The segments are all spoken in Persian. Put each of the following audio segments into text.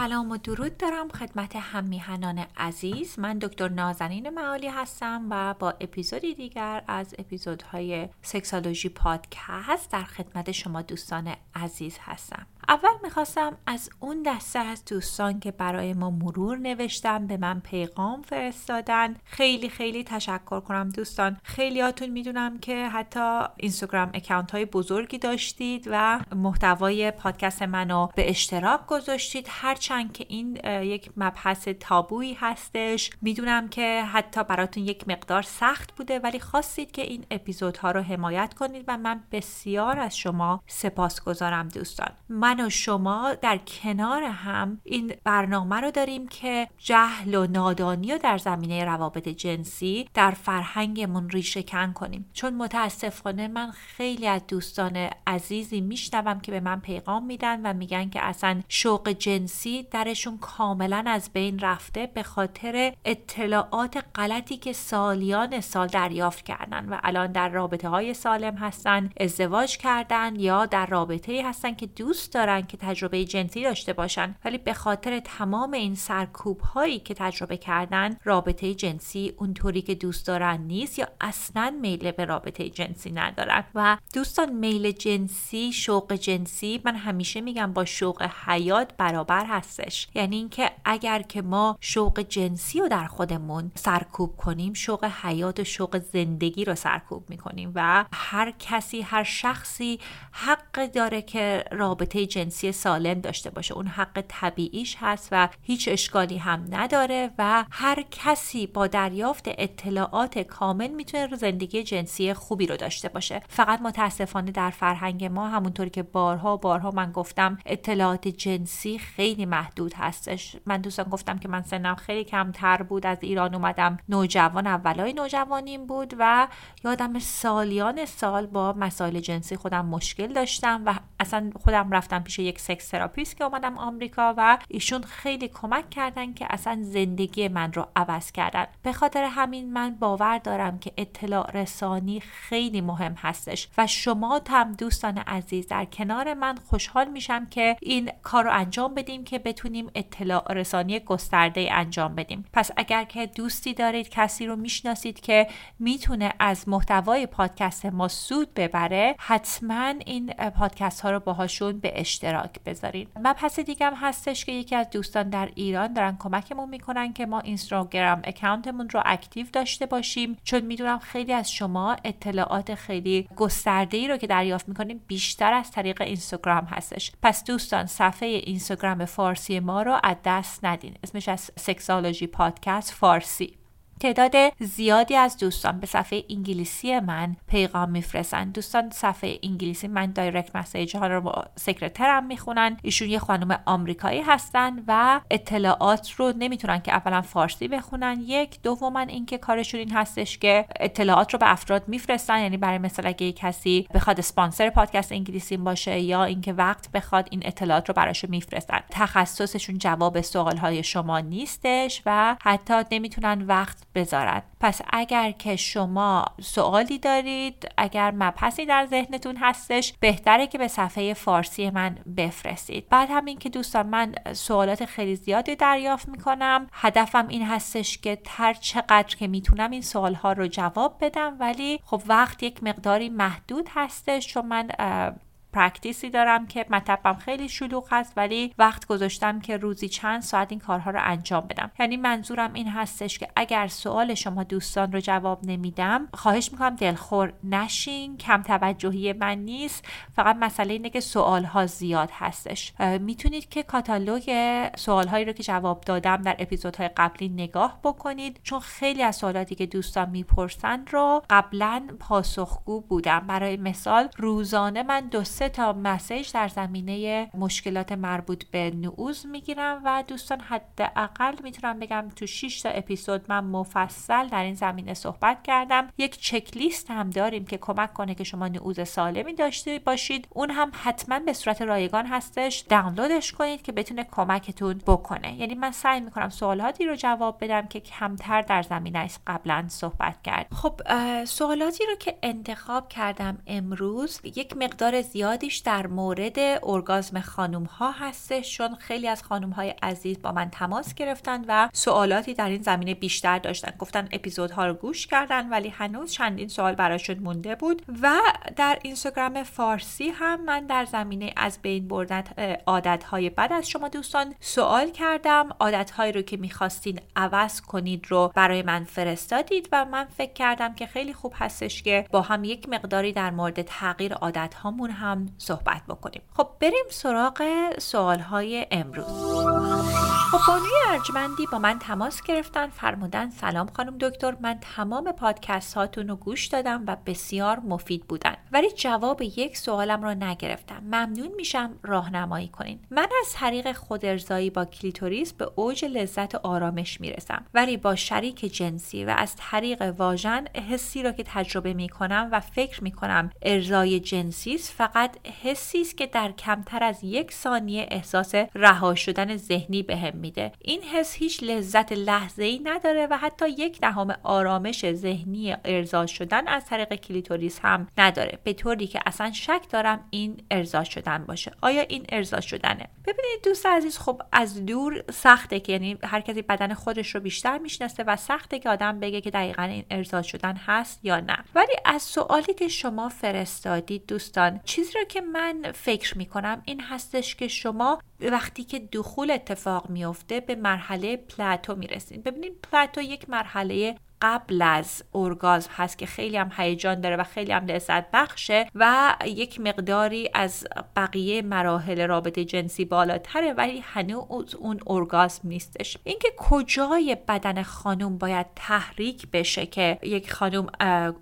سلام و درود دارم خدمت هممیهنان عزیز. من دکتر نازنین معالی هستم و با اپیزودی دیگر از اپیزودهای سکسالوژی پادکست در خدمت شما دوستان عزیز هستم. اول می‌خواستم از اون دسته از دوستان که برای ما مرور نوشتن به من پیغام فرستادن. خیلی خیلی تشکر کنم دوستان. خیلیاتون می‌دونم که حتی اینستاگرام اکانت های بزرگی داشتید و محتوای پادکست منو به اشتراک گذاشتید. هرچند که این یک مبحث تابویی هستش. می‌دونم که حتی براتون یک مقدار سخت بوده ولی خواستید که این اپیزودها رو حمایت کنید و من بسیار از شما سپاس گذارم دوستان. من و شما در کنار هم این برنامه رو داریم که جهل و نادانی رو در زمینه روابط جنسی در فرهنگمون ریشه کن کنیم. چون متاسفانه من خیلی از دوستان عزیزی میشنوم که به من پیغام میدن و میگن که اصلا شوق جنسی درشون کاملا از بین رفته به خاطر اطلاعات غلطی که سالیان سال دریافت کردن و الان در رابطه های سالم هستن ازدواج کردن یا در رابطه هستن که دوست دارن که تجربه جنسی داشته باشن ولی به خاطر تمام این سرکوب هایی که تجربه کردن رابطه جنسی اونطوری که دوست دارن نیست یا اصلا میل به رابطه جنسی ندارن. و دوستان میل جنسی شوق جنسی من همیشه میگم با شوق حیات برابر هستش. یعنی اینکه اگر که ما شوق جنسی رو در خودمون سرکوب کنیم شوق حیات و شوق زندگی رو سرکوب می‌کنیم و هر کسی هر شخصی حق داره که رابطه جنسی سالم داشته باشه. اون حق طبیعیش هست و هیچ اشکالی هم نداره و هر کسی با دریافت اطلاعات کامل می‌تونه زندگی جنسی خوبی رو داشته باشه. فقط متاسفانه در فرهنگ ما همونطوری که بارها بارها من گفتم اطلاعات جنسی خیلی محدود هستش. من دوستان گفتم که من سنم خیلی کمتر بود از ایران اومدم. نوجوان اولای نوجوانیم بود و یادم سالیان سال با مسائل جنسی خودم مشکل داشتم و اصلا خودم رفتم پیش یک sex therapist که اومدم آمریکا و ایشون خیلی کمک کردن که اصلا زندگی من رو عوض کردن. به خاطر همین من باور دارم که اطلاع رسانی خیلی مهم هستش و شما هم دوستان عزیز در کنار من خوشحال میشم که این کار رو انجام بدیم که بتونیم اطلاع رسانی گسترده انجام بدیم. پس اگر که دوستی دارید کسی رو می‌شناسید که می‌تونه از محتوای پادکست ما سود ببره حتما این پادکست ها رو باهاشون به اشتراک بذارین. مبحث دیگه هم هستش که یکی از دوستان در ایران دارن کمکمون می‌کنن که ما اینستاگرام اکانتمون رو اکتیو داشته باشیم. چون می‌دونم خیلی از شما اطلاعات خیلی گسترده ای رو که دریافت می‌کنیم بیشتر از طریق اینستاگرام هستش. پس دوستان صفحه اینستاگرام فارسی ما رو از دست ندین. اسمش از سکسالوژی پادکست فارسی. تعداد زیادی از دوستان به صفحه انگلیسی من پیغام میفرستن. دوستان صفحه انگلیسی من direct message ها رو رو سکرترم می‌خونن. ایشون یه خانم آمریکایی هستن و اطلاعات رو نمی‌تونن که اولا فارسی بخونن. یک دوما اینکه کارشون این هستش که اطلاعات رو به افراد میفرستن. یعنی برای مثال اگه کسی بخواد اسپانسر پادکست انگلیسی باشه یا اینکه وقت بخواد این اطلاعات رو براش میفرستن. تخصصشون جواب سوال های شما نیستش و حتی نمی‌تونن وقت بذارن. پس اگر که شما سوالی دارید اگر مبحثی در ذهنتون هستش بهتره که به صفحه فارسی من بفرستید. بعد همین که دوستان من سوالات خیلی زیادی دریافت می‌کنم. هدفم این هستش که هر چقدر که می‌تونم این سوال ها رو جواب بدم ولی خب وقت یک مقداری محدود هستش چون من پرکتیسی دارم که مطبم خیلی شلوغ هست ولی وقت گذاشتم که روزی چند ساعت این کارها رو انجام بدم. یعنی منظورم این هستش که اگر سوال شما دوستان رو جواب نمیدم خواهش می‌کنم دلخور نشین کم توجهی من نیست. فقط مسئله اینه که سوال ها زیاد هستش. می‌تونید که کاتالوگ سوال هایی رو که جواب دادم در اپیزودهای قبلی نگاه بکنید چون خیلی از سوالاتی که دوستان می‌پرسن رو قبلا پاسخگو بودم. برای مثال روزانه من دو سه تا مسیج در زمینه مشکلات مربوط به نعوز می‌گیرم و دوستان حداقل می‌تونم بگم تو 6 تا اپیزود من مفصل در این زمینه صحبت کردم. یک چک لیست هم داریم که کمک کنه که شما نعوز سالمی داشته باشید. اون هم حتما به صورت رایگان هستش. دانلودش کنید که بتونه کمکتون بکنه. یعنی من سعی می‌کنم سوالاتی رو جواب بدم که کمتر در زمینه قبلا صحبت کرد خب سوالاتی رو که انتخاب کردم امروز یک مقدار زیاد زیادیش در مورد ارگازم خانوم ها هستش چون خیلی از خانوم های عزیز با من تماس گرفتن و سوالاتی در این زمینه بیشتر داشتن. گفتن اپیزودها رو گوش کردن ولی هنوز چندین سوال براشون مونده بود. و در اینستاگرام فارسی هم من در زمینه از بین بردن عادت های بد از شما دوستان سوال کردم. عادت هایی رو که می‌خواستین عوض کنید رو برای من فرستادید و من فکر کردم که خیلی خوب هستش که با هم یک مقداری در مورد تغییر عادت هامون هم صحبت بکنیم. خب بریم سراغ سوال های امروز. خب بانوی ارجمندی با من تماس گرفتن فرمودن سلام خانم دکتر من تمام پادکست هاتون رو گوش دادم و بسیار مفید بودن. ولی جواب یک سوالم رو نگرفتم. ممنون میشم راهنمایی کنین. من از طریق خودارضایی با کلیتوریس به اوج لذت آرامش می‌رسم. ولی با شریک جنسی و از طریق واژن حسی را که تجربه می‌کنم و فکر می‌کنم ارزای جنسی فقط حسی است که در کمتر از یک ثانیه احساس رها شدن ذهنی بهم میده. این حس هیچ لذت لحظه ای نداره و حتی یک دهم آرامش ذهنی ارضا شدن از طریق کلیتوریس هم نداره. به طوری که اصلا شک دارم این ارضا شدن باشه. آیا این ارضا شدنه؟ ببینید دوست عزیز خب از دور سخته که یعنی هر کسی بدن خودش رو بیشتر می‌شناسه و سخته که آدم بگه که دقیقا این ارضا شدن هست یا نه. ولی از سوالی که شما فرستادید دوستان چیزی رو که من فکر می‌کنم این هستش که شما وقتی که دخول اتفاق میفته به مرحله plateau می‌رسید. ببینید plateau یک مرحله قبل از ارگازم هست که خیلی هم هیجان داره و خیلی هم لذت بخشه و یک مقداری از بقیه مراحل رابطه جنسی بالاتره ولی هنوز اون ارگازم نیستش. اینکه کجای بدن خانم باید تحریک بشه که یک خانم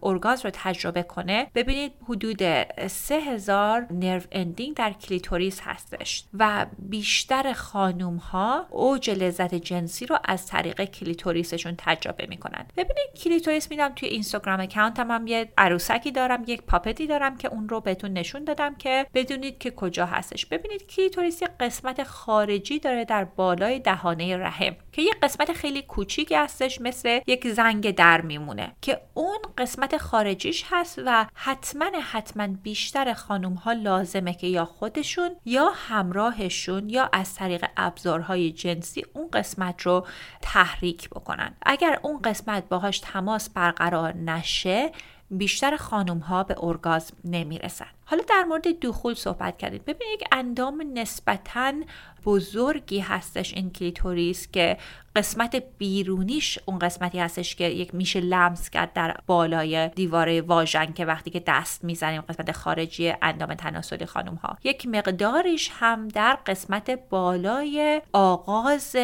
ارگازم رو تجربه کنه ببینید حدود 3000 nerve ending در کلیتوریس هستش و بیشتر خانوم ها اوج لذت جنسی رو از طریق کلیتوریسشون تجربه می‌کنن ببینید کلیتوریس می‌گم توی اینستاگرام اکانتم هم یه عروسکی دارم یک puppet ی دارم که اون رو بهتون نشون دادم که بدونید که کجا هستش. ببینید کلیتوریس یه قسمت خارجی داره در بالای دهانه رحم که یه قسمت خیلی کوچیکی هستش مثل یک زنگ در میمونه که اون قسمت خارجیش هست و حتما حتما بیشتر خانم ها لازمه که یا خودشون یا همراهشون یا از طریق ابزارهای جنسی اون قسمت رو تحریک بکنن. اگر اون قسمت باهاش تماس برقرار نشه بیشتر خانم ها به ارگازم نمی‌رسن. حالا در مورد دخول صحبت کردیم. ببینید یک اندام نسبتاً بزرگی هستش این کلیتوریس که قسمت بیرونیش اون قسمتی هستش که یک میشه لمس کرد در بالای دیواره واژن که وقتی که دست می‌زنیم قسمت خارجی اندام تناسلی خانم ها یک مقداریش هم در قسمت بالای آغاز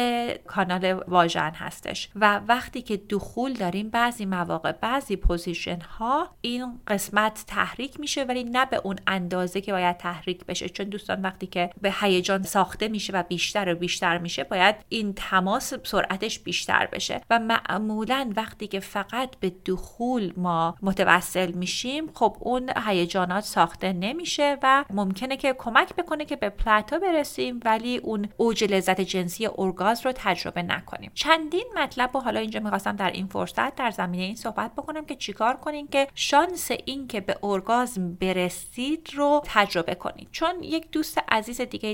کانال واژن هستش. و وقتی که دخول داریم بعضی مواقع بعضی پوزیشن ها این قسمت تحریک میشه ولی نه به اون اندازه که باید تحریک بشه. چون دوستان وقتی که به هیجان ساخته میشه و بیشتر و بیشتر میشه باید این تماس سرعتش بیشتر بشه. و معمولا وقتی که فقط به دخول ما متوسل میشیم خب اون هیجانات ساخته نمیشه و ممکنه که کمک بکنه که به پلاتا برسیم ولی اون اوج لذت جنسی اورگاز رو تجربه نکنیم. چندین مطلب و حالا اینجا می‌خواستم در این فرصت در زمینه این صحبت بکنم که چیکار کنیم که شانس این که به اورگازم برسید رو تجربه کنید چون یک دوست عزیز دیگه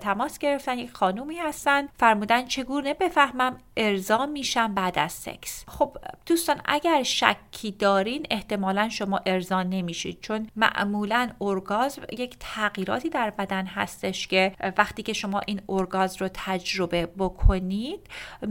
تماس گرفتن یک خانومی هستن فرمودن چگونه بفهمم ارضا میشم بعد از سکس. خب دوستان اگر شکی دارین احتمالا شما ارضا نمیشید چون معمولا ارگازم یک تغییراتی در بدن هستش که وقتی که شما این ارگاز رو تجربه بکنید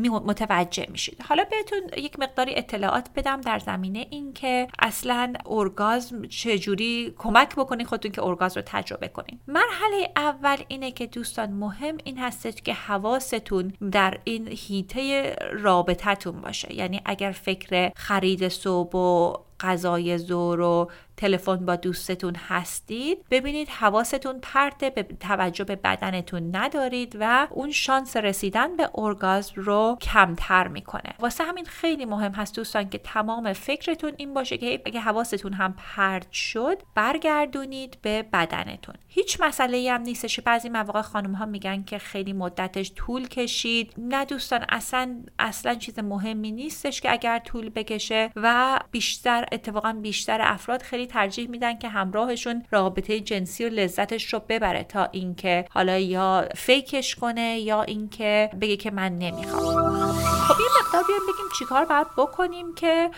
متوجه میشید. حالا بهتون یک مقداری اطلاعات بدم در زمینه اینکه اصلا ارگازم چجوری کمک بکنید خودتون که ارگاز رو تجربه کنید. مرحله اول اینه که دوستان مهم این هستش که حواستون در این هیته رابطتون باشه. یعنی اگر فکر خرید صبح و غذای زور و تلفن با دوستتون هستید. ببینید حواستون پرته به توجه به بدنتون ندارید و اون شانس رسیدن به ارگازم رو کمتر می‌کنه. واسه همین خیلی مهم هست دوستان که تمام فکرتون این باشه که اگه حواستون هم پرت شد برگردونید به بدنتون. هیچ مسئله هم نیستش بعضی مواقع خانم ها میگن که خیلی مدتش طول کشید. نه دوستان اصلا اصلا چیز مهمی نیستش که اگر طول بکشه و بیشتر اتفاقا بیشتر افراد خیلی ترجیح میدن که همراهشون رابطه جنسی و لذتش رو ببره تا اینکه حالا یا فیکش کنه یا اینکه بگه که من نمی‌خوام. خب یه مقدار بیایم بگیم چیکار باید بکنیم که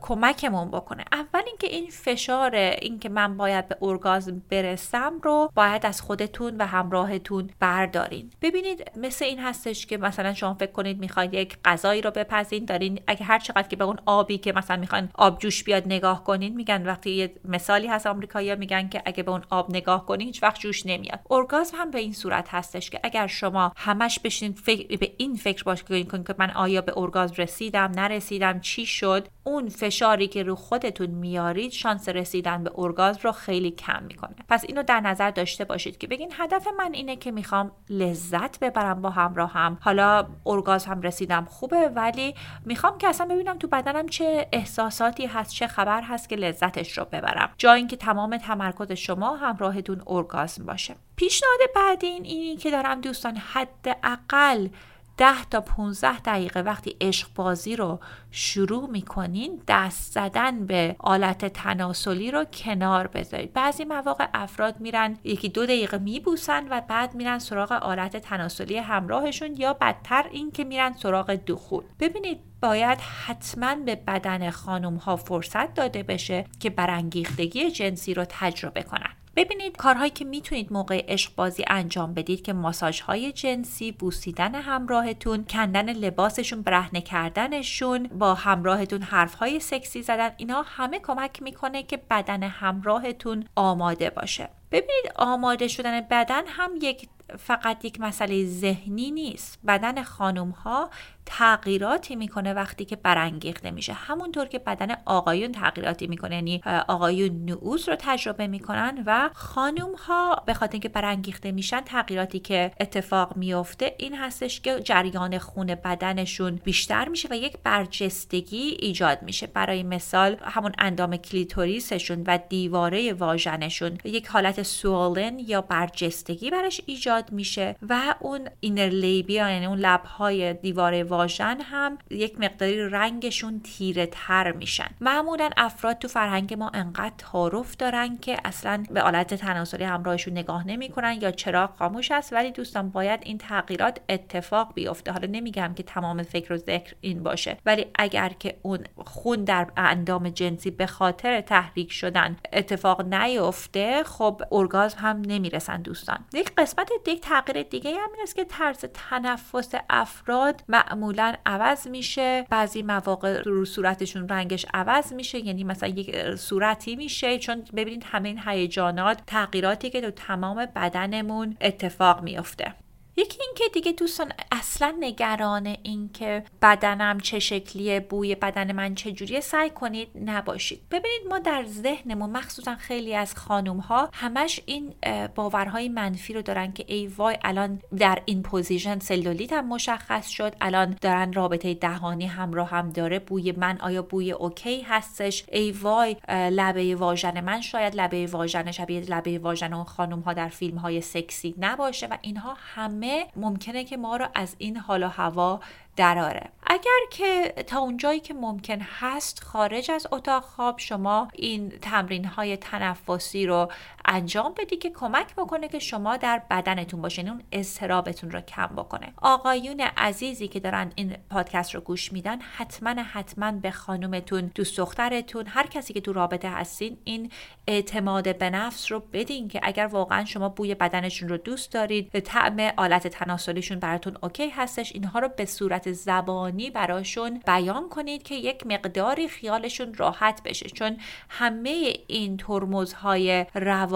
کمکمون بکنه. اول اینکه این فشار اینکه من باید به ارگازم برسم رو باید از خودتون و همراهتون بردارین. ببینید مثل این هستش که مثلا شما فکر کنید می‌خواید یک غذایی رو بپزین دارین اگه هر چقدر که به اون آبی که مثلا می‌خواین آب جوش بیاد نگاه کنین میگن وقتی یه مثالی هست آمریکایی‌ها میگن که اگه به اون آب نگاه کنی هیچ وقت جوش نمیاد. ارگازم هم به این صورت هستش که اگر شما همش بشین فکر به این فکر باش کنید که من آیا به ارگازم رسیدم نرسیدم چی شد؟ اون فشاری که رو خودتون میارید شانس رسیدن به ارگازم رو خیلی کم می‌کنه. پس اینو در نظر داشته باشید که بگین هدف من اینه که می‌خوام لذت ببرم با همراهم حالا ارگازم هم رسیدم خوبه ولی می‌خوام که اصلا ببینم تو بدنم چه احساساتی هست چه خبر هست که لذتش رو ببرم. جا اینکه تمام تمرکز شما همراهتون ارگازم باشه. پیشنهاد بعدی این اینی که دارم دوستان حداقل 10 تا 15 دقیقه وقتی عشق بازی رو شروع می‌کنین دست زدن به آلت تناسلی رو کنار بذارید. بعضی مواقع افراد میرن یکی دو دقیقه میبوسن و بعد میرن سراغ آلت تناسلی همراهشون یا بدتر این که میرن سراغ دخول. ببینید باید حتما به بدن خانم ها فرصت داده بشه که برانگیختگی جنسی رو تجربه کنن. ببینید کارهایی که می‌تونید موقع عشق بازی انجام بدید که ماساژ های جنسی بوسیدن همراهتون کندن لباسشون برهنه کردنشون با همراهتون حرف های سکسی زدن اینا همه کمک می‌کنه که بدن همراهتون آماده باشه. ببینید آماده شدن بدن هم یک فقط یک مسئله ذهنی نیست. بدن خانم ها تغییراتی می‌کنه وقتی که برانگیخته میشه. همونطور که بدن آقایون تغییراتی می‌کنه یعنی آقایون نعوز رو تجربه می‌کنن و خانم ها به خاطر اینکه برانگیخته میشن تغییراتی که اتفاق میفته این هستش که جریان خون بدنشون بیشتر میشه و یک برجستگی ایجاد میشه. برای مثال همون اندام کلیتوریسشون و دیواره واژنشون یک حالت سوالن یا برجستگی برش ایجاد زیاد میشه و اون اینر لیبیا یعنی اون لبهای دیواره واژن هم یک مقداری رنگشون تیره تر میشن. معمولا افراد تو فرهنگ ما انقدر تعارف دارن که اصلا به آلت تناسلی همراهشون نگاه نمی‌کنن یا چراغ خاموش است ولی دوستان باید این تغییرات اتفاق بیفته. حالا نمیگم که تمام فکر و ذکر این باشه ولی اگر که اون خون در اندام جنسی به خاطر تحریک شدن اتفاق نیفته خب ارگازم هم نمی‌رسن دوستان. یک قسمت دیگه تغییر دیگه هم این است که طرز تنفس افراد معمولا عوض میشه. بعضی مواقع رو صورتشون رنگش عوض میشه یعنی مثلا یک صورتی میشه. چون ببینید همه این هیجانات تغییراتی که تو تمام بدنمون اتفاق میفته یکی اینکه دیگه دوستان اصلا نگران اینکه بدنم چه شکلیه بوی بدن من چه جوریه سعی کنید نباشید. ببینید ما در ذهنمون مخصوصا خیلی از خانم ها همش این باورهای منفی رو دارن که ای وای الان در این پوزیشن سلولیت هم مشخص شد الان دارن رابطه دهانی همراه هم داره بوی من آیا بوی okay هستش؟ ای وای لبه واژن من شاید لبه واژن شبیه لبه واژن اون خانم ها در فیلم های سکسی نباشه و اینها همه ممکنه که ما رو از این حال و هوا دراره اگر که تا اونجایی که ممکن هست خارج از اتاق خواب شما این تمرین های تنفسی رو انجام بدی که کمک بکنه که شما در بدنتون باشین اون اضطرابتون رو کم بکنه. آقایون عزیزی که دارن این پادکست رو گوش میدن حتما حتما به خانومتون دوست دخترتون هر کسی که تو رابطه هستین این اعتماد به نفس رو بدین که اگر واقعا شما بوی بدنشون رو دوست دارید طعم آلت تناسلیشون براتون اوکی هستش اینها رو به صورت زبانی براشون بیان کنید که یک مقداری خیالشون راحت بشه. چون همه این ترمزهای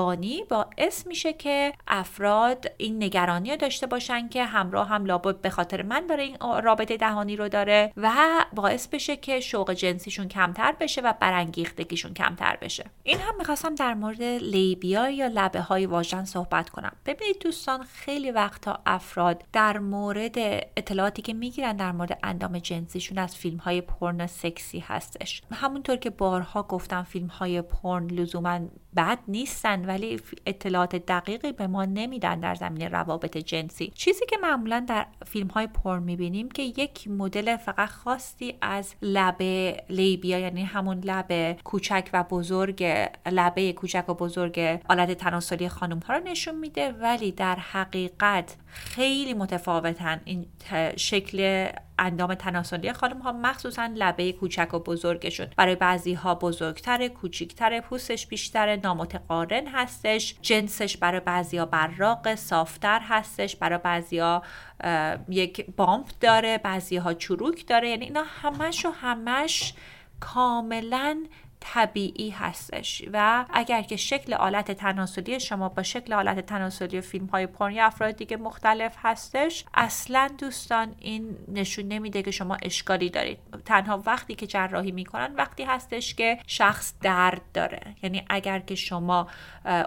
روانی باعث میشه که افراد این نگرانی رو داشته باشن که همراه هم لابد به خاطر من داره این رابطه دهانی رو داره و باعث بشه که شوق جنسیشون کمتر بشه و برانگیختگیشون کمتر بشه. این هم می‌خواستم در مورد لیبیا یا لبه های واژن صحبت کنم. ببینید دوستان خیلی وقتا افراد در مورد اطلاعاتی که می‌گیرن در مورد اندام جنسیشون از فیلم های پرن سکسی هستش. همونطور که بارها گفتم فیلم های پرن لزوما بد نیستن ولی اطلاعات دقیقی به ما نمیدن در زمینه روابط جنسی. چیزی که معمولا در فیلم های پرن می‌بینیم که یک مدل فقط خاصی از لبه لیبیا یعنی همون لبه کوچک و بزرگ لبه کوچک و بزرگ آلت تناسلی خانم ها رو نشون میده ولی در حقیقت خیلی متفاوتن این شکل اندام تناسلی خانم ها مخصوصا لبه کوچک و بزرگشون. برای بعضی ها بزرگتره کوچیکتره پوستش بیشتره نامتقارن هستش جنسش برای بعضی ها براق صافتر هستش برای بعضی ها یک بامپ داره بعضی ها چروک داره. یعنی اینا همش و همش کاملا طبیعی هستش و اگر که شکل آلت تناسلی شما با شکل آلت تناسلی فیلم های پرنی افراد دیگه مختلف هستش اصلا دوستان این نشون نمیده که شما اشکالی دارید. تنها وقتی که جراحی می‌کنن وقتی هستش که شخص درد داره. یعنی اگر که شما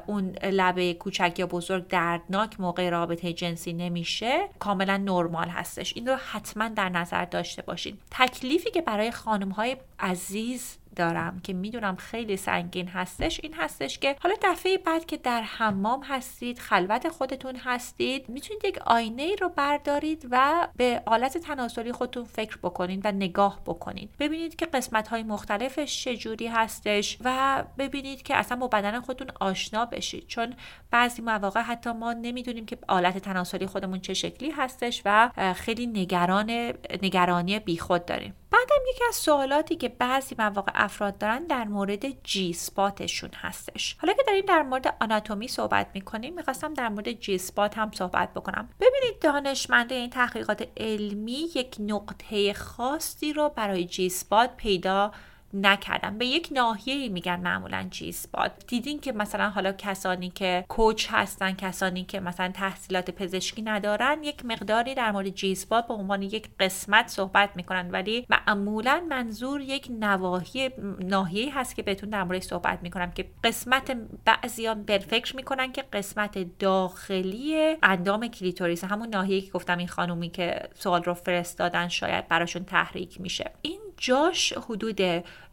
اون لبه کوچک یا بزرگ دردناک موقع رابطه جنسی نمیشه کاملا نرمال هستش. این رو حتما در نظر داشته باشید تکلیفی که برای خانم های عزیز دارم که می‌دونم خیلی سنگین هستش. این هستش که حالا دفعه بعد که در حمام هستید خلوت خودتون هستید می‌تونید یک آینه رو بردارید و به آلت تناسلی خودتون فکر بکنید و نگاه بکنید. ببینید که قسمت های مختلفش چجوری هستش و ببینید که اصلا با بدن خودتون آشنا بشید. چون بعضی مواقع حتی ما نمی‌دونیم که آلت تناسلی خودمون چه شکلی هستش و خیلی نگران نگرانی بیخود داریم. بعدم یکی از سوالاتی که بعضی مواقع افراد دارن در مورد جی سپاتشون هستش. حالا که داریم در مورد آناتومی صحبت می‌کنیم می‌خواستم در مورد جی سپات هم صحبت بکنم. ببینید دانشمنده این تحقیقات علمی یک نقطه خاصی رو برای جی سپات پیدا نکردم. به یک ناحیه میگن معمولا G-spot دیدین که مثلا حالا کسانی که coach هستن کسانی که مثلا تحصیلات پزشکی ندارن یک مقداری در مورد G-spot به عنوان یک قسمت صحبت می‌کنن. ولی معمولا منظور یک نواحی ناحیه هست که بهتون در موردش صحبت می‌کنم که قسمت بعضیان فکر می‌کنن که قسمت داخلی اندام کلیتوریس همون ناحیه که گفتم این خانومی که سوال رو فرستادن شاید براشون تحریک میشه. این جاش حدود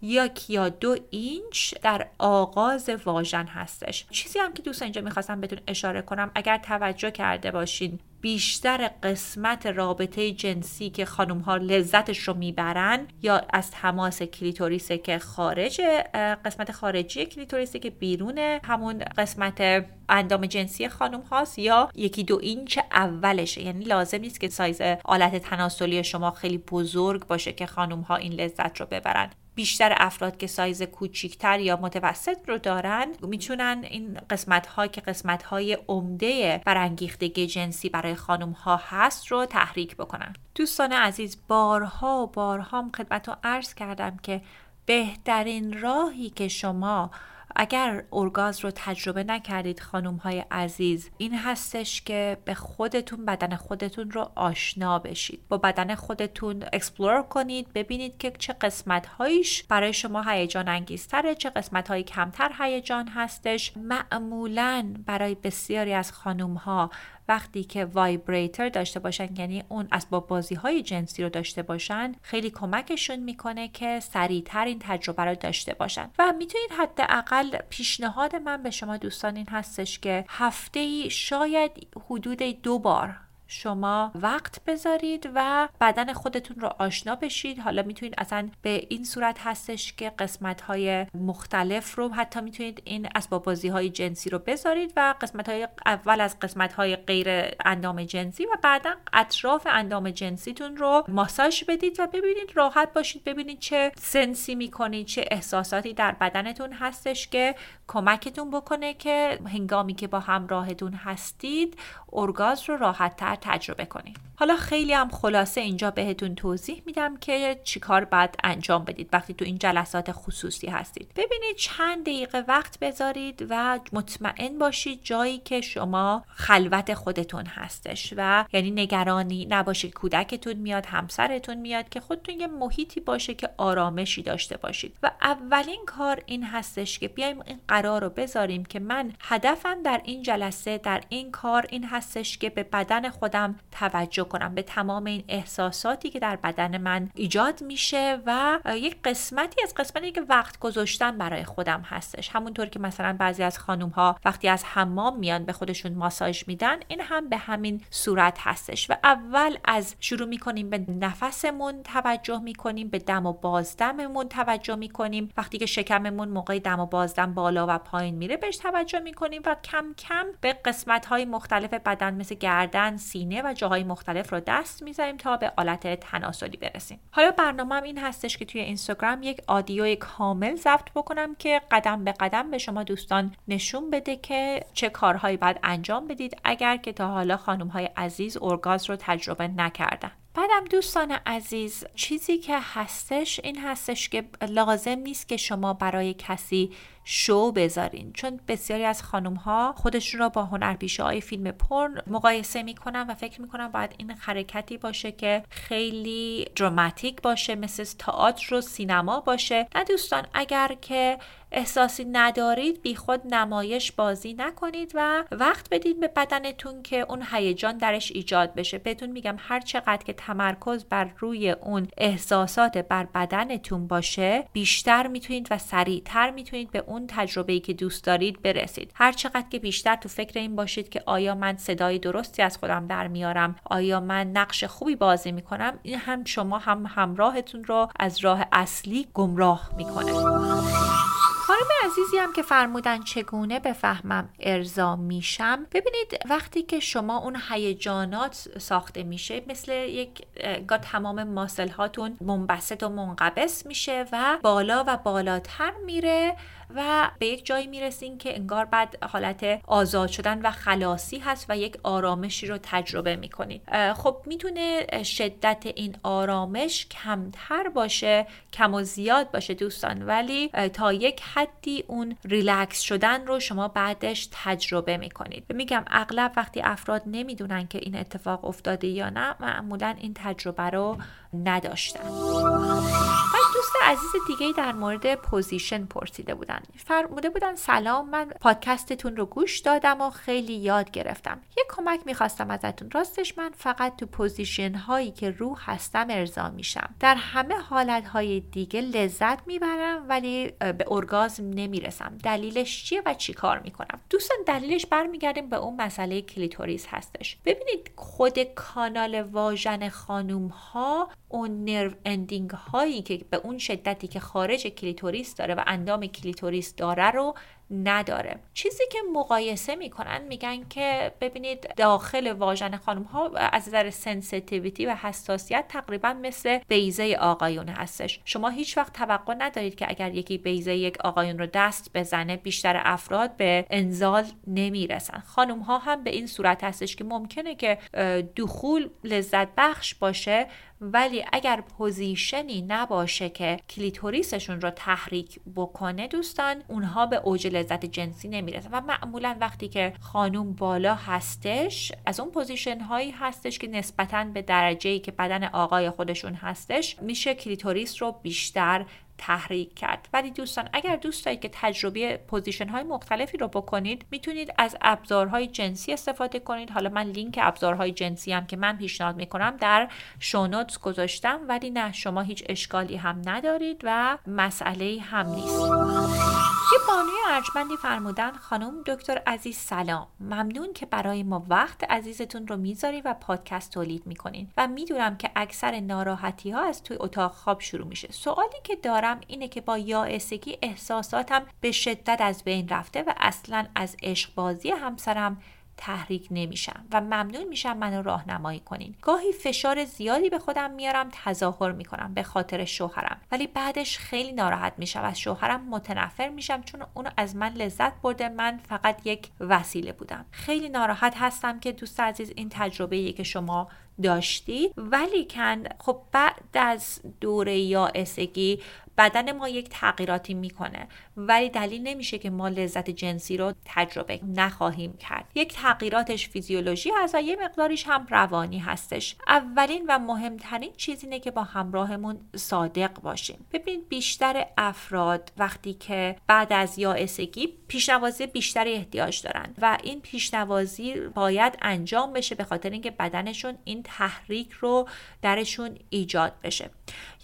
یک یا دو اینچ در آغاز واژن هستش. چیزی هم که دوستان اینجا می‌خواستم بهتون اشاره کنم اگر توجه کرده باشین بیشتر قسمت رابطه جنسی که خانم ها لذتش رو می‌برن یا از تماس کلیتوریسه که خارج قسمت خارجی کلیتوریسه که بیرون همون قسمت اندام جنسی خانم هاست یا یکی دو اینچ اولشه. یعنی لازم نیست که سایز آلت تناسلی شما خیلی بزرگ باشه که خانم ها این لذت رو ببرن. بیشتر افراد که سایز کوچیکتر یا متوسط رو دارن می‌تونن این قسمت ها که قسمت های عمده برانگیختگی جنسی برای خانم ها هست رو تحریک بکنن. دوستان عزیز بارها و بارها خدمتتون عرض کردم که بهترین راهی که شما اگر ارگاسم رو تجربه نکردید خانم های عزیز این هستش که به خودتون بدن خودتون رو آشنا بشید. با بدن خودتون explore کنید ببینید که چه قسمت هایش برای شما هیجان انگیزتره چه قسمت هایی کمتر هیجان هستش. معمولا برای بسیاری از خانم ها وقتی که وایبریتر داشته باشن یعنی اون اسباب بازی های جنسی رو داشته باشن خیلی کمکشون می‌کنه که سریعتر این تجربه رو داشته باشن. و می‌تونید حداقل پیشنهاد من به شما دوستان این هستش که هفته ای شاید حدود دو بار شما وقت بذارید و بدن خودتون رو آشنا بشید. حالا می‌تونید اصلا به این صورت هستش که قسمت های مختلف رو حتی می‌تونید این اسباب بازی های جنسی رو بذارید و قسمت های اول از قسمت های غیر اندام جنسی و بعدا اطراف اندام جنسیتون رو ماساژ بدید و ببینید راحت باشید ببینید چه سنسی می‌کنید چه احساساتی در بدنتون هستش که کمکتون بکنه که هنگامی که با همراهتون هستید ارگاز رو راحت تر تجربه کنید. حالا خیلی هم خلاصه اینجا بهتون توضیح میدم که چیکار باید انجام بدید وقتی تو این جلسات خصوصی هستید. ببینید چند دقیقه وقت بذارید و مطمئن باشید جایی که شما خلوت خودتون هستش و یعنی نگرانی نباشید. کودکتون میاد همسرتون میاد که خودتون یه محیطی باشه که آرامشی داشته باشید. و اولین کار این هستش که بیایم این قرار رو بذاریم که من هدفم در این جلسه در این کار این هستش که به بدن خودم توجه کنم. به تمام این احساساتی که در بدن من ایجاد میشه و یک قسمتی از قسمتی که وقت گذاشتن برای خودم هستش. همونطور که مثلا بعضی از خانم ها وقتی از حمام میان به خودشون ماساژ میدن این هم به همین صورت هستش و اول از شروع می‌کنیم به نفسمون توجه می‌کنیم به دم و بازدممون توجه می‌کنیم. وقتی که شکممون موقع دم و بازدم بالا و پایین میره بهش توجه می‌کنیم و کم کم به قسمت های مختلف بدن مثل گردن سینه و جاهای مختلف رو دست می‌زنیم تا به آلت تناسلی برسیم. حالا برنامه این هستش که توی اینستاگرام یک آدیو کامل ضبط بکنم که قدم به قدم به شما دوستان نشون بده که چه کارهایی باید انجام بدید اگر که تا حالا خانم های عزیز ارگاز رو تجربه نکردن. بعدم دوستان عزیز چیزی که هستش این هستش که لازم نیست که شما برای کسی شو بذارین. چون بسیاری از خانم ها خودشون را با هنرپیشه های فیلم پرن مقایسه می‌کنن و فکر می‌کنن باید این حرکتی باشه که خیلی دراماتیک باشه مثل تئاتر و سینما باشه. نه دوستان اگر که احساسی ندارید بی خود نمایش بازی نکنید و وقت بدید به بدنتون که اون هیجان درش ایجاد بشه. بهتون میگم هر چقدر که تمرکز بر روی اون احساسات بر بدنتون باشه بیشتر می‌تونید و سریعتر می‌تونید به اون تجربه ای که دوست دارید برسید. هر چقدر که بیشتر تو فکر این باشید که آیا من صدای درستی از خودم در میارم آیا من نقش خوبی بازی می‌کنم این هم شما هم همراهتون رو از راه اصلی گمراه می‌کنه. خانم عزیزی هم که فرمودن چگونه بفهمم ارضا میشم ببینید وقتی که شما اون هیجانات ساخته میشه مثل یک گا تمام ماسل هاتون منبسط و منقبس میشه و بالا و بالاتر میره و به یک جایی می‌رسین که انگار بعد حالت آزاد شدن و خلاصی هست و یک آرامشی رو تجربه می‌کنید خب می‌تونه شدت این آرامش کمتر باشه کم و زیاد باشه دوستان ولی تا یک حدی اون ریلکس شدن رو شما بعدش تجربه می‌کنید. میگم اغلب وقتی افراد نمی‌دونن که این اتفاق افتاده یا نه معمولا این تجربه رو نداشتن. دوست عزیز دیگه در مورد پوزیشن پرسیده بودن. فرموده بودن سلام من پادکستتون رو گوش دادم و خیلی یاد گرفتم. یه کمک می‌خواستم ازتون. راستش من فقط تو پوزیشن هایی که رو هستم ارضا میشم. در همه حالت های دیگه لذت می‌برم ولی به ارگازم نمی‌رسم. دلیلش چیه و چی کار می‌کنم؟ دوستان دلیلش برمیگردیم به اون مسئله کلیتوریس هستش. ببینید خود کانال واژن خانوم ها اون nerve ending هایی که به اون شدتی که خارج کلیتوریس داره و اندام کلیتوریس داره رو نداره. چیزی که مقایسه می‌کنن میگن که ببینید داخل واژن خانم ها از نظر sensitivity و حساسیت تقریبا مثل بیضه آقایون هستش. شما هیچ وقت توقع ندارید که اگر یکی بیضه یک آقایون رو دست بزنه بیشتر افراد به انزال نمی‌رسن. خانم ها هم به این صورت هستش که ممکنه که دخول لذت بخش باشه ولی اگر پوزیشنی نباشه که کلیتوریسشون رو تحریک بکنه دوستان اونها به اوج لذت جنسی نمی‌رسن و معمولا وقتی که خانوم بالا هستش از اون پوزیشن هایی هستش که نسبتا به درجه ای که بدن آقای خودشون هستش میشه کلیتوریس رو بیشتر تحریک کرد. ولی دوستان اگر دوست دارید که تجربه پوزیشن های مختلفی رو بکنید می‌تونید از ابزارهای جنسی استفاده کنید. حالا من لینک ابزارهای جنسی هم که من پیشنهاد می‌کنم در شونوتس گذاشتم ولی نه شما هیچ اشکالی هم ندارید و مسئله هم نیست. یه بانوی ارجمندی فرمودن خانم دکتر عزیز سلام. ممنون که برای ما وقت عزیزتون رو می‌ذاری و پادکست تولید می‌کنین. و می‌دونم که اکثر ناراحتی ها از توی اتاق خواب شروع میشه. سوالی که دارم اینه که با یائسگی احساساتم به شدت از بین رفته و اصلا از عشق بازی همسرم تحریک نمیشم و ممنون میشم منو راهنمایی کنین. گاهی فشار زیادی به خودم میارم تظاهر می‌کنم به خاطر شوهرم. ولی بعدش خیلی ناراحت میشم. از شوهرم متنفر میشم چون اونو از من لذت برده. من فقط یک وسیله بودم. خیلی ناراحت هستم که دوست عزیز این تجربه که شما داشتی. ولی کن خب بعد از دوره یا اسگی بدن ما یک تغییراتی می‌کنه. ولی دلیل نمیشه که ما لذت جنسی رو تجربه نخواهیم کرد. یک تغییراتش فیزیولوژی هست و یه مقداریش هم روانی هستش. اولین و مهمترین چیز اینه که با همراهمون صادق باشیم. ببینید بیشتر افراد وقتی که بعد از یائسگی پیشنوازی بیشتری احتیاج دارن و این پیشنوازی باید انجام بشه به خاطر اینکه بدنشون این تحریک رو درشون ایجاد بشه.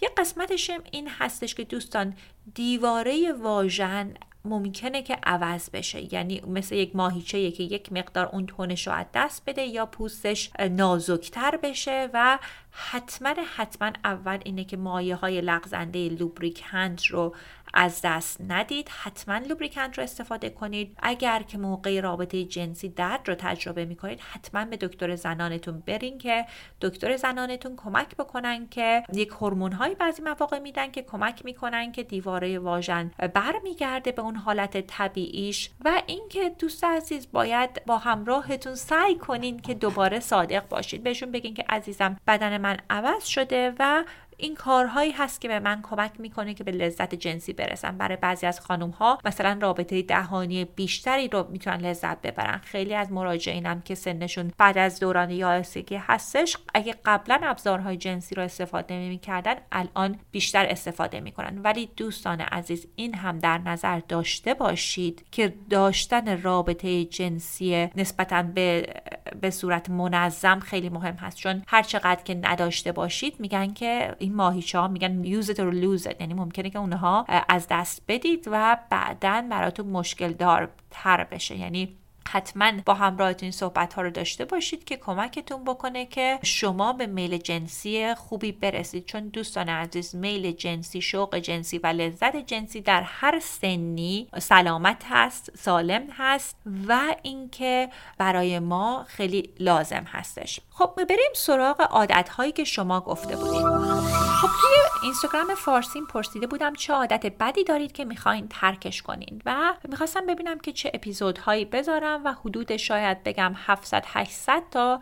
یه قسمتش این هستش که دوستان دیواره واژن ممکنه که عوض بشه. یعنی مثل یک ماهیچه که یک مقدار اون تونش رو از دست بده یا پوستش نازکتر بشه و حتما حتما اول اینه که مایه های لغزنده لوبریکند رو از دست ندید حتما لوبریکند رو استفاده کنید. اگر که موقع رابطه جنسی درد رو تجربه می‌کنید حتما به دکتر زنانتون برین که دکتر زنانتون کمک بکنن که یک هورمون های بعضی مواقع میدن که کمک می‌کنن که دیواره واژن برمیگرده به اون حالت طبیعیش. و اینکه دوست عزیز باید با همراهتون سعی کنین که دوباره صادق باشید. بهشون بگین که عزیزم بدن من عوض شده و این کارهایی هست که به من کمک می‌کنه که به لذت جنسی برسم. برای بعضی از خانم ها مثلا رابطه دهانی بیشتری رو می‌تونن لذت ببرن. خیلی از مراجعینم که سنشون بعد از دوران یائسگی هستش اگه قبلا ابزارهای جنسی رو استفاده نمی‌کردن الان بیشتر استفاده می‌کنن. ولی دوستان عزیز این هم در نظر داشته باشید که داشتن رابطه جنسی نسبتا به به صورت منظم خیلی مهم هست. چون هر چقدر که نداشته باشید میگن که این ماهیچه ها میگن or lose it یعنی ممکنه که اونها از دست بدید و بعدا براتون مشکل دار تر بشه. یعنی حتما با همراهتون این صحبت ها رو داشته باشید که کمکتون بکنه که شما به میل جنسی خوبی برسید. چون دوستان عزیز میل جنسی شوق جنسی و لذت جنسی در هر سنی سلامت هست سالم هست و اینکه برای ما خیلی لازم هستش. خب بریم سراغ عادت هایی که شما گفته بودید. خب توی اینستاگرام فارسیم پرسیده بودم چه عادت بدی دارید که می‌خواین ترکش کنین و می‌خواستم ببینم که چه اپیزودهایی بذارم و حدود شاید بگم 700 800 تا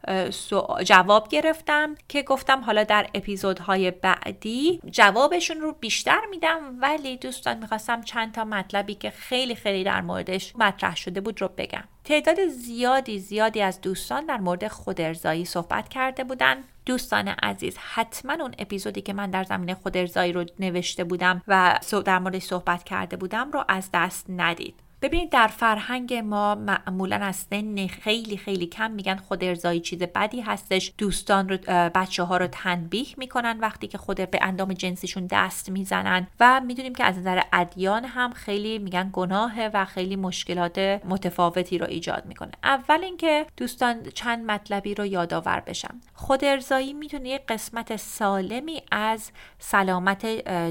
جواب گرفتم که گفتم حالا در اپیزودهای بعدی جوابشون رو بیشتر میدم ولی دوستان می‌خواستم چند تا مطلبی که خیلی خیلی در موردش مطرح شده بود رو بگم. تعداد زیادی زیادی از دوستان در مورد خودارضایی صحبت کرده بودن. دوستان عزیز حتما اون اپیزودی که من در زمینه خود ارزایی رو نوشته بودم و در مورد صحبت کرده بودم رو از دست ندید. ببینید در فرهنگ ما معمولا از سن خیلی خیلی کم میگن خود ارزایی چیز بدی هستش. دوستان رو بچه ها رو تنبیه می‌کنن وقتی که خود به اندام جنسیشون دست می‌زنن و می‌دونیم که از نظر ادیان هم خیلی میگن گناهه و خیلی مشکلات متفاوتی رو ایجاد می‌کنه. اول اینکه دوستان چند مطلبی رو یادآور بشم. خود ارزایی می‌تونه یک قسمت سالمی از سلامت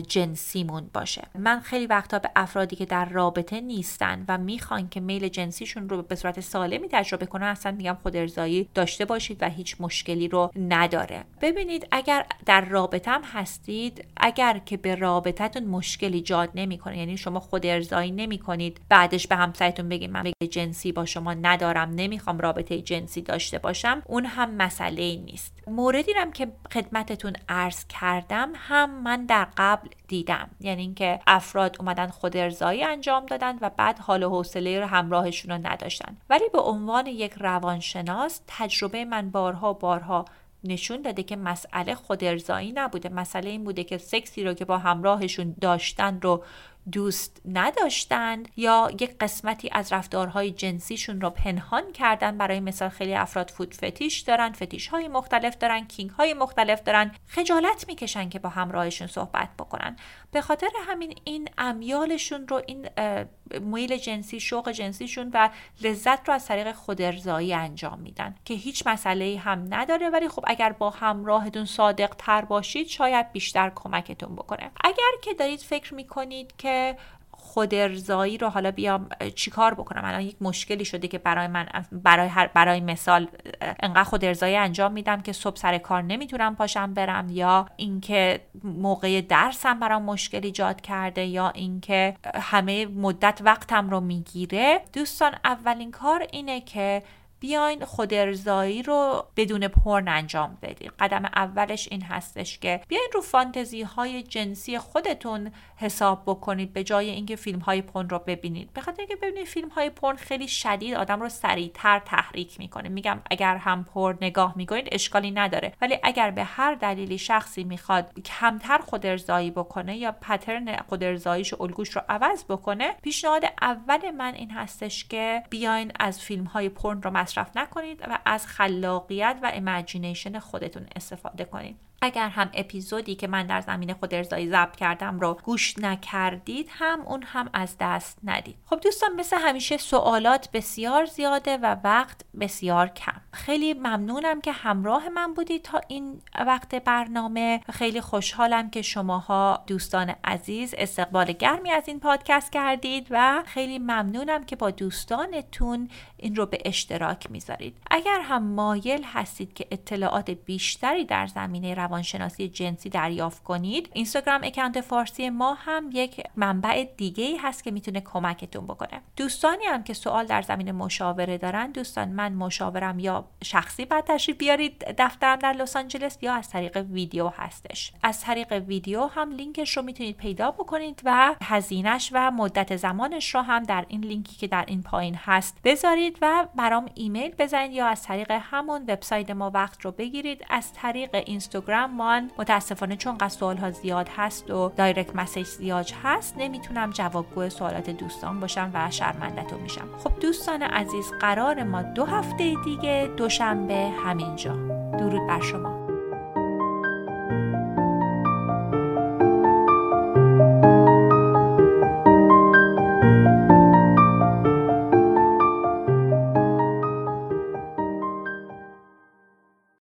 جنسیمون باشه. من خیلی وقتا به افرادی که در رابطه نیستن و می‌خوان که میل جنسیشون رو به صورت سالمی تجربه کنن اصلا میگم خود ارزایی داشته باشید و هیچ مشکلی رو نداره. ببینید اگر در رابطه هم هستید اگر که به رابطتون مشکل ایجاد نمی‌کنه یعنی شما خود ارزایی نمی‌کنید بعدش به همسرتون بگید من جنسی با شما ندارم نمی‌خوام رابطه جنسی داشته باشم اون هم مسئله ای نیست. موردی هم که خدمتتون عرض کردم هم من در قبل دیدم. یعنی اینکه افراد اومدن خود ارزایی انجام دادن و بعد حال و حوصله رو همراهشون رو نداشتن. ولی به عنوان یک روانشناس تجربه من بارها بارها نشون داده که مسئله خود ارزایی نبوده. مسئله این بوده که سکسی رو که با همراهشون داشتن رو دوست نداشتند یا یک قسمتی از رفتارهای جنسیشون رو پنهان کردن برای مثال خیلی افراد فود فتیش دارن فتیش های مختلف دارن کینگ های مختلف دارن خجالت می‌کشن که با همراهشون صحبت بکنن. به خاطر همین این امیالشون رو این میل جنسی شوق جنسیشون و لذت رو از طریق خودارضایی انجام میدن که هیچ مسئله هم نداره. ولی خب اگر با همراهتون صادق تر باشید شاید بیشتر کمکتون بکنه. اگر که دارید فکر می‌کنید که خودارضایی رو حالا بیام چیکار بکنم؟ الان یک مشکلی شده که برای من برای هر برای مثال انقدر خودارضایی انجام میدم که صبح سر کار نمی‌تونم پاشم برم یا اینکه موقع درسم برام مشکل ایجاد کرده یا اینکه همه مدت وقتم رو می‌گیره. دوستان اولین کار اینه که بیاین خودارضایی رو بدون پرن انجام بدید قدم اولش این هستش که بیاین رو فانتزی های جنسی خودتون حساب بکنید به جای اینکه فیلم های پرن رو ببینید. به خاطر اینکه ببینید فیلم های پرن خیلی شدید آدم رو سریعتر تحریک می‌کنه. میگم اگر هم پرن نگاه می‌کنید اشکالی نداره. ولی اگر به هر دلیلی شخصی می‌خواد کمتر خودارضایی بکنه یا pattern خودارضاییش و الگوش رو عوض بکنه پیشنهاد اول من این هستش که بیاین از فیلم های پرن رو مصرف نکنید و از خلاقیت و imagination خودتون استفاده کنید. اگر هم اپیزودی که من در زمین خود ارزایی ضبط کردم رو گوش نکردید هم اون هم از دست ندید. خب دوستان مثل همیشه سوالات بسیار زیاده و وقت بسیار کم. خیلی ممنونم که همراه من بودید تا این وقت برنامه خیلی خوشحالم که شماها دوستان عزیز استقبال گرمی از این پادکست کردید و خیلی ممنونم که با دوستانتون این رو به اشتراک می‌ذارید. اگر هم مایل هستید که اطلاعات بیشتری در زمینه روانشناسی جنسی دریافت کنید اینستاگرام اکانت فارسی ما هم یک منبع دیگه ای هست که می‌تونه کمکتون بکنه. دوستانی هم که سوال در زمین مشاوره دارن دوستان من مشاوره‌م یا شخصی باید تشریف بیارید دفترم در لس آنجلس یا از طریق ویدیو هستش. از طریق ویدیو هم لینکش رو می‌تونید پیدا بکنید و هزینهش و مدت زمانش رو هم در این لینکی که در این پایین هست بذارید. و برام ایمیل بزنید یا از طریق همون وبسایت ما وقت رو بگیرید. از طریق اینستاگرام من متاسفانه چون قصد سوال ها زیاد هست و direct message زیاد هست نمی‌تونم جوابگو سوالات دوستان باشم و شرمندتون میشم. خب دوستان عزیز قرار ما دو هفته دیگه دوشنبه همینجا. درود بر شما.